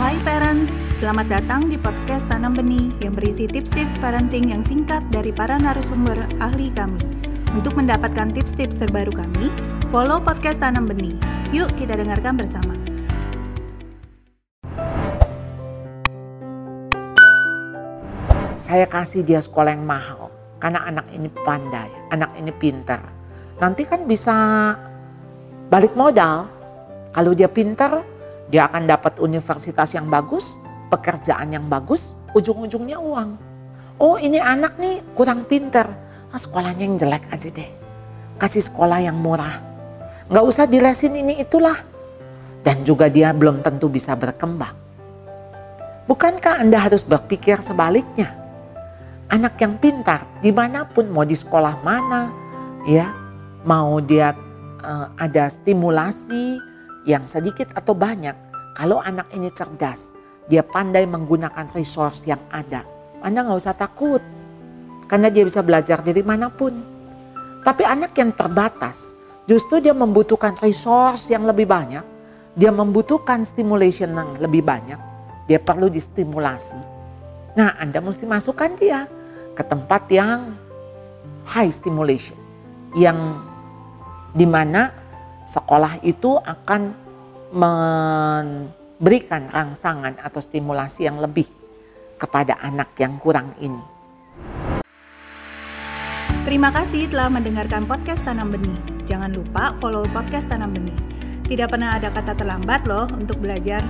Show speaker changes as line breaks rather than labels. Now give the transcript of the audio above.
Hai parents, selamat datang di podcast Tanam Benih yang berisi tips-tips parenting yang singkat dari para narasumber ahli kami. Untuk mendapatkan tips-tips terbaru kami, follow podcast Tanam Benih. Yuk kita dengarkan bersama.
Saya kasih dia sekolah yang mahal karena anak ini pandai, anak ini pintar. Nanti kan bisa balik modal. Kalau dia pintar, dia akan dapat universitas yang bagus, pekerjaan yang bagus, ujung-ujungnya uang. Oh ini anak nih kurang pintar, ah, sekolahnya yang jelek aja deh. Kasih sekolah yang murah. Nggak usah dilesin ini itulah. Dan juga dia belum tentu bisa berkembang. Bukankah Anda harus berpikir sebaliknya? Anak yang pintar, di mana pun mau di sekolah mana, ya mau dia uh, ada stimulasi yang sedikit atau banyak. Kalau anak ini cerdas, dia pandai menggunakan resource yang ada. Anda nggak usah takut, karena dia bisa belajar dari mana pun. Tapi anak yang terbatas, justru dia membutuhkan resource yang lebih banyak. Dia membutuhkan stimulation yang lebih banyak. Dia perlu distimulasi. Nah Anda mesti masukkan dia ke tempat yang high stimulation. Yang di mana sekolah itu akan memberikan rangsangan atau stimulasi yang lebih kepada anak yang kurang ini.
Terima kasih telah mendengarkan podcast Tanam Benih. Jangan lupa follow podcast Tanam Benih. Tidak pernah ada kata terlambat loh untuk belajar.